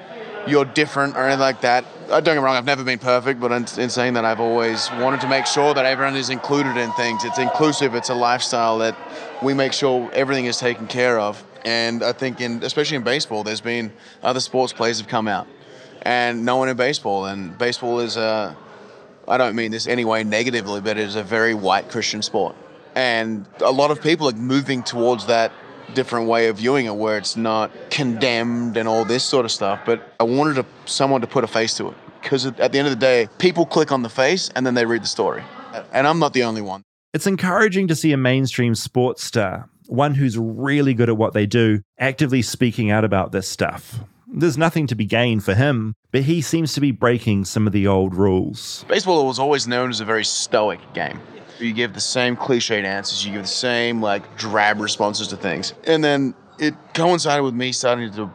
you're different or anything like that. Uh, don't get me wrong, I've never been perfect, but in, in, saying that, I've always wanted to make sure that everyone is included in things. It's inclusive, it's a lifestyle that we make sure everything is taken care of. And I think, in especially in baseball, there's been other sports players have come out, and no one in baseball. And baseball is a, I don't mean this any way negatively, but it is a very white Christian sport. And a lot of people are moving towards that different way of viewing it where it's not condemned and all this sort of stuff. But I wanted to, someone to put a face to it because at the end of the day, people click on the face and then they read the story. And I'm not the only one. It's encouraging to see a mainstream sports star, one who's really good at what they do, actively speaking out about this stuff. There's nothing to be gained for him, but he seems to be breaking some of the old rules. Baseball was always known as a very stoic game. You give the same cliched answers, you give the same like drab responses to things. And then it coincided with me starting to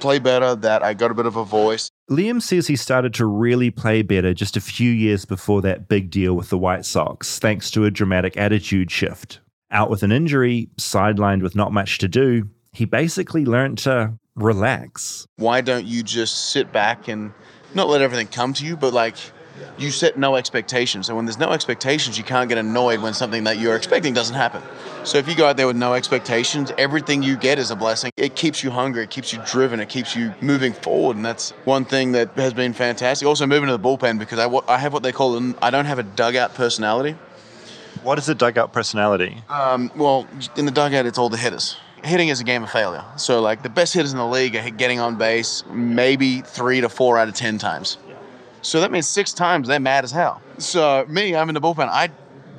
play better, that I got a bit of a voice. Liam says he started to really play better just a few years before that big deal with the White Sox, thanks to a dramatic attitude shift. Out with an injury, sidelined with not much to do, he basically learned to relax. Why don't you just sit back and not let everything come to you, but like you set no expectations. And when there's no expectations, you can't get annoyed when something that you're expecting doesn't happen. So if you go out there with no expectations, everything you get is a blessing. It keeps you hungry, it keeps you driven, it keeps you moving forward. And that's one thing that has been fantastic. Also, moving to the bullpen because I, I have what they call, an, I don't have a dugout personality. What is a dugout personality? Um, well, in the dugout, it's all the hitters hitting is a game of failure. So like the best hitters in the league are getting on base maybe three to four out of ten times. So that means six times they're mad as hell. So me, I'm in the bullpen. I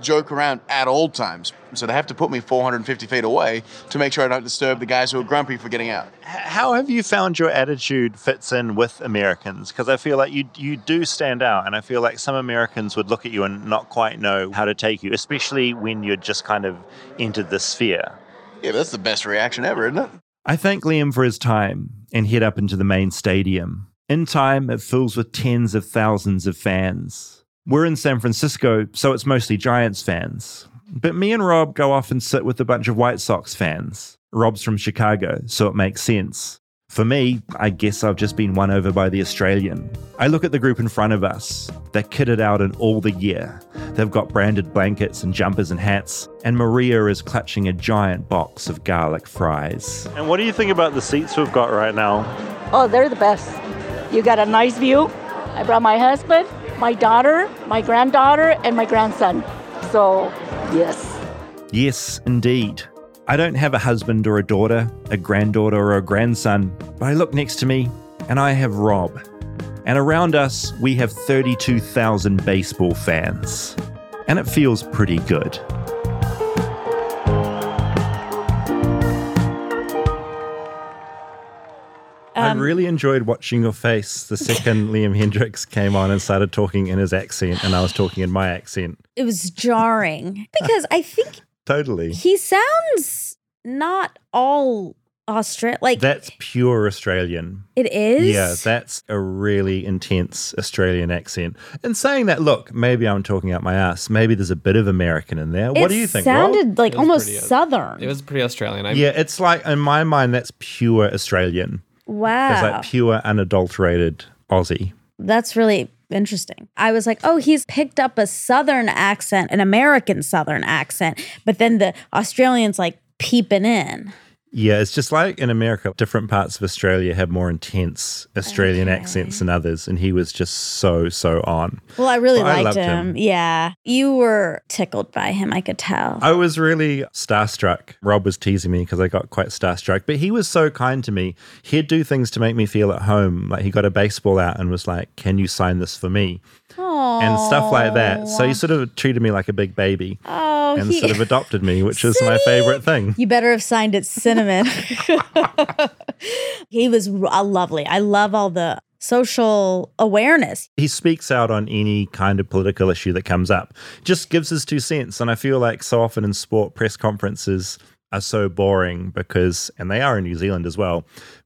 joke around at all times. So they have to put me 450 feet away to make sure I don't disturb the guys who are grumpy for getting out. How have you found your attitude fits in with Americans? Because I feel like you you do stand out, and I feel like some Americans would look at you and not quite know how to take you, especially when you're just kind of entered the sphere. Yeah, that's the best reaction ever, isn't it? I thank Liam for his time and head up into the main stadium. In time, it fills with tens of thousands of fans. We're in San Francisco, so it's mostly Giants fans. But me and Rob go off and sit with a bunch of White Sox fans. Rob's from Chicago, so it makes sense. For me, I guess I've just been won over by the Australian. I look at the group in front of us. They're kitted out in all the gear. They've got branded blankets and jumpers and hats, and Maria is clutching a giant box of garlic fries. And what do you think about the seats we've got right now? Oh, they're the best. You got a nice view. I brought my husband, my daughter, my granddaughter, and my grandson. So, yes. Yes, indeed. I don't have a husband or a daughter, a granddaughter or a grandson, but I look next to me and I have Rob. And around us, we have 32,000 baseball fans. And it feels pretty good. I um, really enjoyed watching your face the second Liam Hendriks came on and started talking in his accent, and I was talking in my accent. It was jarring because I think totally he sounds not all Australian. Like That's pure Australian. it is. Yeah, that's a really intense Australian accent. And saying that, look, maybe I'm talking out my ass. Maybe there's a bit of American in there. What do you think? Rob? Sounded like It almost pretty, uh, southern. It was pretty Australian. I, Yeah, it's like in my mind that's pure Australian. Wow. It's like pure unadulterated Aussie. That's really interesting. I was like, oh, he's picked up a southern accent, an American southern accent, but then the Australian's like peeping in. Yeah, it's just like in America, different parts of Australia have more intense Australian accents than others, and he was just so so on. Well, I really I liked loved him. him. Yeah. You were tickled by him, I could tell. I was really starstruck. Rob was teasing me because I got quite starstruck, but he was so kind to me. He'd do things to make me feel at home. Like he got a baseball out and was like, "Can you sign this for me?" and stuff like that. So he sort of treated me like a big baby Oh, and he- sort of adopted me, which is my favorite thing. You better have signed it cinnamon. he was uh, lovely. I love all the social awareness. He speaks out on any kind of political issue that comes up, just gives his two cents. And I feel like so often in sport, press conferences are so boring because, and they are in New Zealand as well,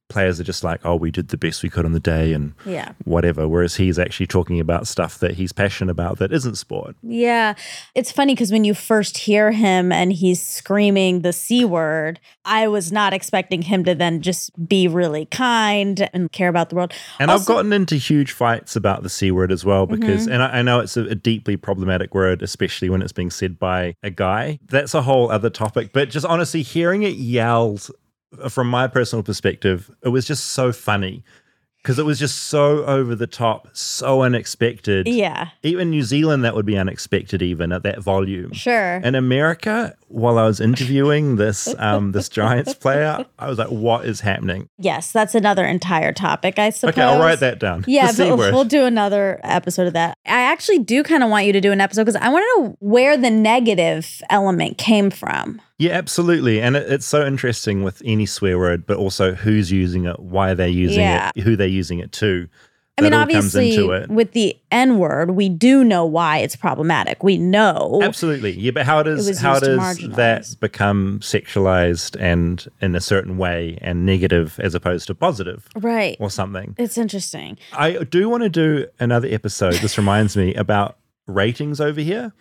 players are just like, oh, we did the best we could on the day and Yeah. whatever. Whereas he's actually talking about stuff that he's passionate about that isn't sport. Yeah. It's funny because when you first hear him and he's screaming the C word, I was not expecting him to then just be really kind and care about the world. And I've gotten into huge fights about the C word as well because, Mhm. and I, I know it's a, a deeply problematic word, especially when it's being said by a guy. That's a whole other topic. But just honestly, hearing it yelled from my personal perspective, it was just so funny because it was just so over the top, so unexpected. Yeah. Even New Zealand, that would be unexpected, even at that volume. Sure. In America, while I was interviewing this um, this Giants player, I was like, "What is happening?" Yes, that's another entire topic, I suppose. Okay, I'll write that down. Yeah, but word. we'll do another episode of that. I actually do kind of want you to do an episode because I want to know where the negative element came from. Yeah, absolutely. And it, it's so interesting with any swear word, but also who's using it, why they're using Yeah. it, who they're using it to. I mean, That all comes obviously, it. with the N word, we do know why it's problematic. We know. Absolutely. Yeah, but how does how does that become sexualized and in a certain way and negative as opposed to positive Right. or something? It's interesting. I do want to do another episode. This reminds me about ratings over here.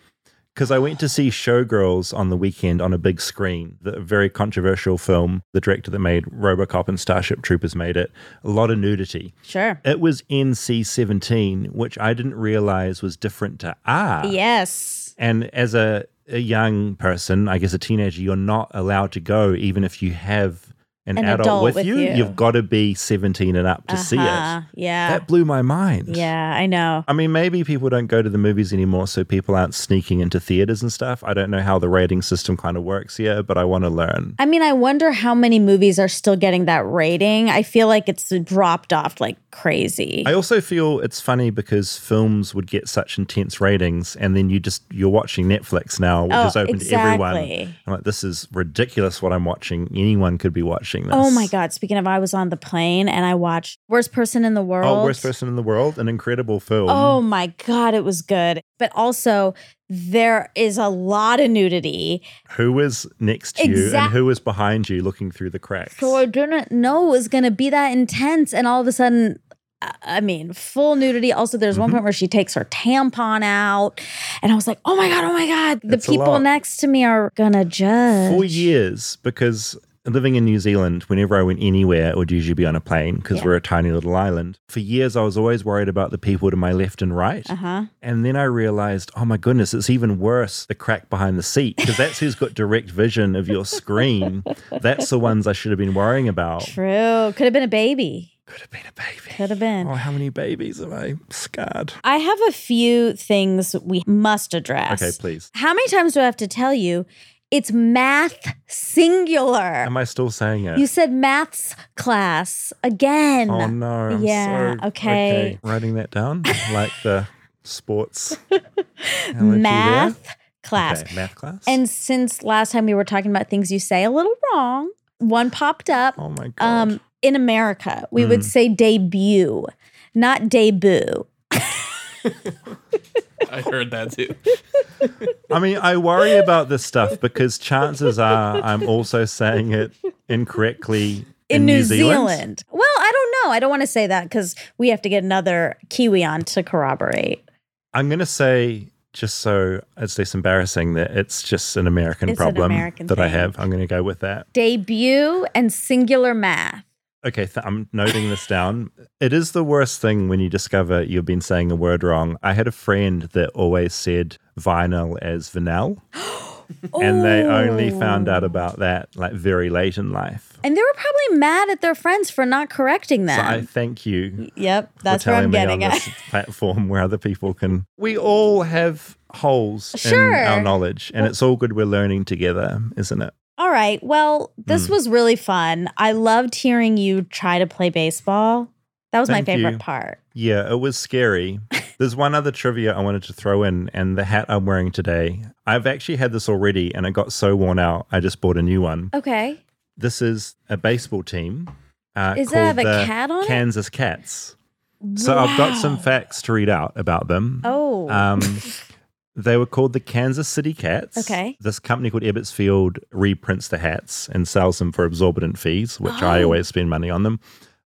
Because I went to see Showgirls on the weekend on a big screen, the very controversial film. The director that made Robocop and Starship Troopers made it. A lot of nudity. Sure. It was NC 17, which I didn't realize was different to R. Yes. And as a, a young person, I guess a teenager, you're not allowed to go, even if you have an, An adult, adult with, with you. you. You've got to be 17 and up to see Uh-huh. it. Yeah. That blew my mind. yeah, I know. I mean, maybe people don't go to the movies anymore, so people aren't sneaking into theaters and stuff. I don't know how the rating system kind of works here, but I want to learn. I mean, I wonder how many movies are still getting that rating. I feel like it's dropped off like crazy. I also feel it's funny because films would get such intense ratings, and then you just you're watching Netflix now, which Oh, is open to everyone. I'm like, this is ridiculous. What I'm watching, anyone could be watching this. Oh my God. Speaking of, I was on the plane and I watched Worst Person in the World. Oh, worst person in the world, an incredible film. Oh my God, it was good. But also, there is a lot of nudity. Who was next to you, and who was behind you, looking through the cracks? So I didn't know it was going to be that intense. And all of a sudden, I- mean, full nudity. Also, there's Mm-hmm. one point where she takes her tampon out. And I was like, oh my God, oh my God. The It's people next to me are going to judge. for years because living in New Zealand, whenever I went anywhere, it would usually be on a plane because Yeah. we're a tiny little island. For years, I was always worried about the people to my left and right. Uh huh. And then I realized, oh my goodness, it's even worse the crack behind the seat because that's who's got direct vision of your screen. That's the ones I should have been worrying about. True. Could have been a baby. Could have been a baby. Could have been. Oh, how many babies am I scarred? I have a few things we must address. Okay, please. How many times do I have to tell you? It's math singular. Am I still saying it? You said maths class again. Oh no. I'm yeah. so- okay. Writing that down like the sports analogy there. Math class. Okay, math class. And since last time we were talking about things you say a little wrong, one popped up. Oh my god. Um, in America, we would Mm. say debut, not debut. I heard that too. I mean, I worry about this stuff because chances are I'm also saying it incorrectly in, New, Zealand. Well, I don't know. I don't want to say that because we have to get another Kiwi on to corroborate. I'm going to say, just so it's less embarrassing, that it's just an American It's an problem American that I have. I'm going to go with that. Debut and singular math. Okay, th- I'm noting this down. It is the worst thing when you discover you've been saying a word wrong. I had a friend that always said vinyl as vinyl, and they only found out oh. about that like very late in life. And they were probably mad at their friends for not correcting them. So I thank you yep, that's where I'm getting at. platform where other people can. We all have holes Sure. in our knowledge, and it's all good we're learning together, isn't it? All right. Well, this Mm. was really fun. I loved hearing you try to play baseball. That was Thank my favorite you. part. Yeah, it was scary. There's one other trivia I wanted to throw in, and the hat I'm wearing today. I've actually had this already, and it got so worn out, I just bought a new one. Okay. This is a baseball team. Uh, Is it have a the cat on it? Kansas Cats. So I've got some facts to read out about them. Oh. Um, they were called the Kansas City Katz. Okay. This company called Ebbets Field reprints the hats and sells them for exorbitant fees, which I Oh. always spend money on them.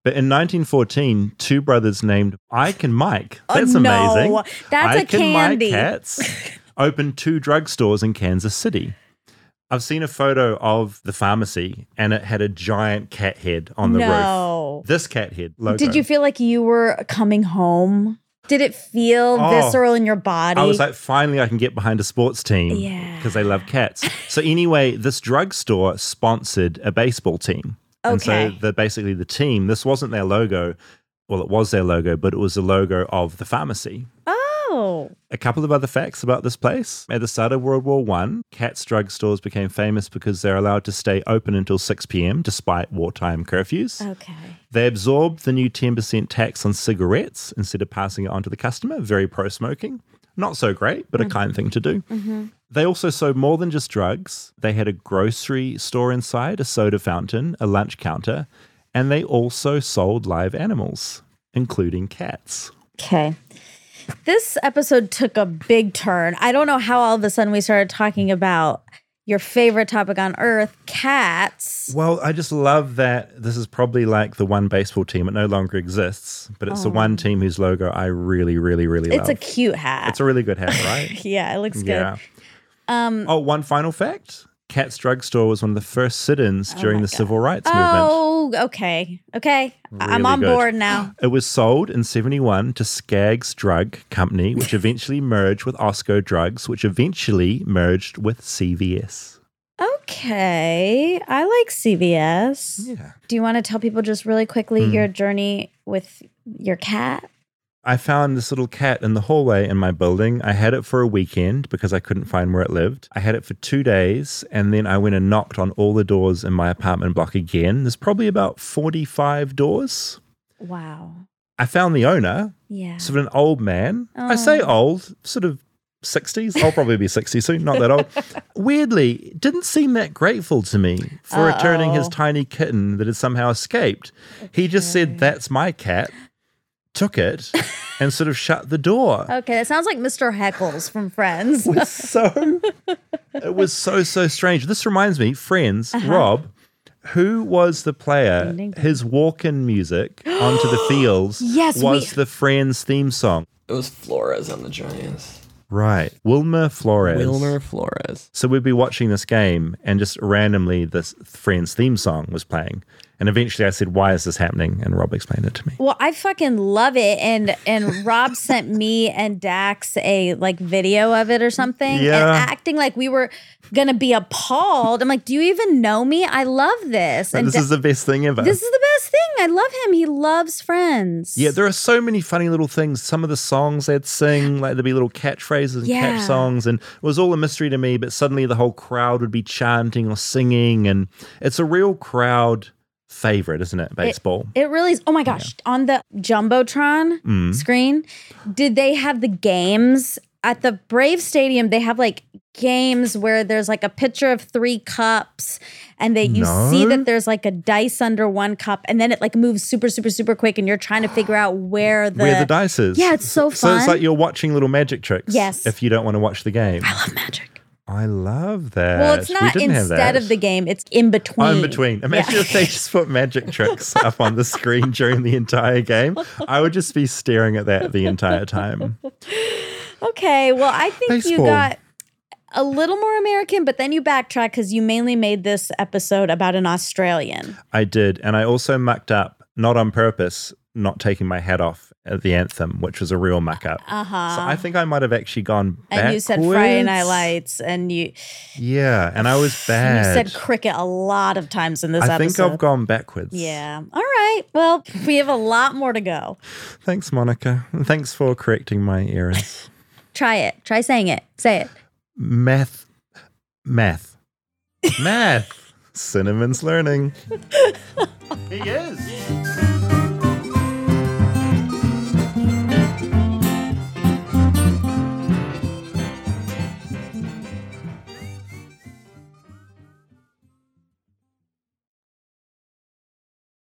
But in 1914, two brothers named Ike and Mike, Oh, that's no. amazing. That's a Ike and Mike candy. Cats opened two drugstores in Kansas City. I've seen a photo of the pharmacy and it had a giant cat head on the No. roof. This cat head logo. Did you feel like you were coming home? Did it feel Oh. visceral in your body? I was like, finally, I can get behind a sports team. Yeah. Because they love cats. so, anyway, this drugstore sponsored a baseball team. And so, Okay. the, basically, the team, this wasn't their logo. Well, it was their logo, but it was the logo of the pharmacy. oh. A couple of other facts about this place. At the start of World War One, Katz drugstores became famous because they're allowed to stay open until 6 p.m. despite wartime curfews. Okay. They absorbed the new 10% tax on cigarettes instead of passing it on to the customer. Very pro smoking. Not so great, but a kind thing to do. Mhm. They also sold more than just drugs. They had a grocery store inside, a soda fountain, a lunch counter, and they also sold live animals, including cats. Okay. This episode took a big turn. I don't know how all of a sudden we started talking about your favorite topic on earth, cats. Well, I just love that this is probably like the one baseball team. It no longer exists, but it's the Oh. one team whose logo I really, really, really It's love. It's a cute hat. It's a really good hat, right? yeah, it looks good. Yeah. Um Oh, one final fact. Katz Drugstore was one of the first sit-ins during the civil rights movement. Oh, okay. Okay. I'm on good. board now. It was sold in 71 to Skaggs Drug Company, which eventually merged with Osco Drugs, which eventually merged with CVS. Okay. I like CVS. Yeah. Do you want to tell people just really quickly Mm. your journey with your cat? I found this little cat in the hallway in my building. I had it for a weekend because I couldn't find where it lived. I had it for two days, and then I went and knocked on all the doors in my apartment block again. There's probably about 45 doors. Wow. I found the owner, Yeah. sort of an old man. I say Oh. old, sort of 60s. I'll probably be 60 soon, not that old. Weirdly, didn't seem that grateful to me for returning his tiny kitten that had somehow escaped. He just said, That's my cat, took it, and sort of shut the door. Okay, that sounds like Mr. Heckles from Friends. it was so it was so so strange. This reminds me, friends, Uh-huh. Rob, who was the player? His walk-in music onto the fields Yes, was we- the Friends theme song. It was Flores on the Giants. Right. Wilmer Flores. Wilmer Flores. So we'd be watching this game and just randomly this Friends theme song was playing. And eventually I said, Why is this happening? And Rob explained it to me. Well, I fucking love it, and and Rob sent me and Dax a like video of it or something, Yeah. and acting like we were gonna be appalled. I'm like, do you even know me? I love this, And this Da- is the best thing ever. this is the best thing. I love him. He loves Friends. Yeah, there are so many funny little things. Some of the songs they'd sing, like there'd be little catchphrases and Yeah. catch songs, and it was all a mystery to me. But suddenly the whole crowd would be chanting or singing, and it's a real crowd favorite, isn't it? Baseball. It really is. Oh my gosh. On the Jumbotron Mm. screen, did they have the games at the Brave Stadium? They have like games where there's like a picture of three cups and that you see that there's like a dice under one cup and then it like moves super, super, super quick and you're trying to figure out where the Where the dice is. Yeah, it's so fun. So it's like you're watching little magic tricks. Yes. If you don't want to watch the game. I love magic. I love that. well, it's not didn't instead of the game; it's in between. Oh, in between. Imagine Yeah. if they just put magic tricks up on the screen during the entire game. I would just be staring at that the entire time. Okay, well, I think you got a little more American, but then you backtrack because you mainly made this episode about an Australian. I did. And I also mucked up, not on purpose, not taking my hat off at the anthem, which was a real muck up. Uh huh. So I think I might have actually gone and you said Friday Night backwards. Lights, and you Yeah, and I was bad. you said cricket a lot of times in this episode. I think. I've gone backwards. Yeah. All right. Well, we have a lot more to go. Thanks, Monica. Thanks for correcting my errors. Try it. Try saying it. Say it. Math. Math. Math. Cinnamon's learning. He is.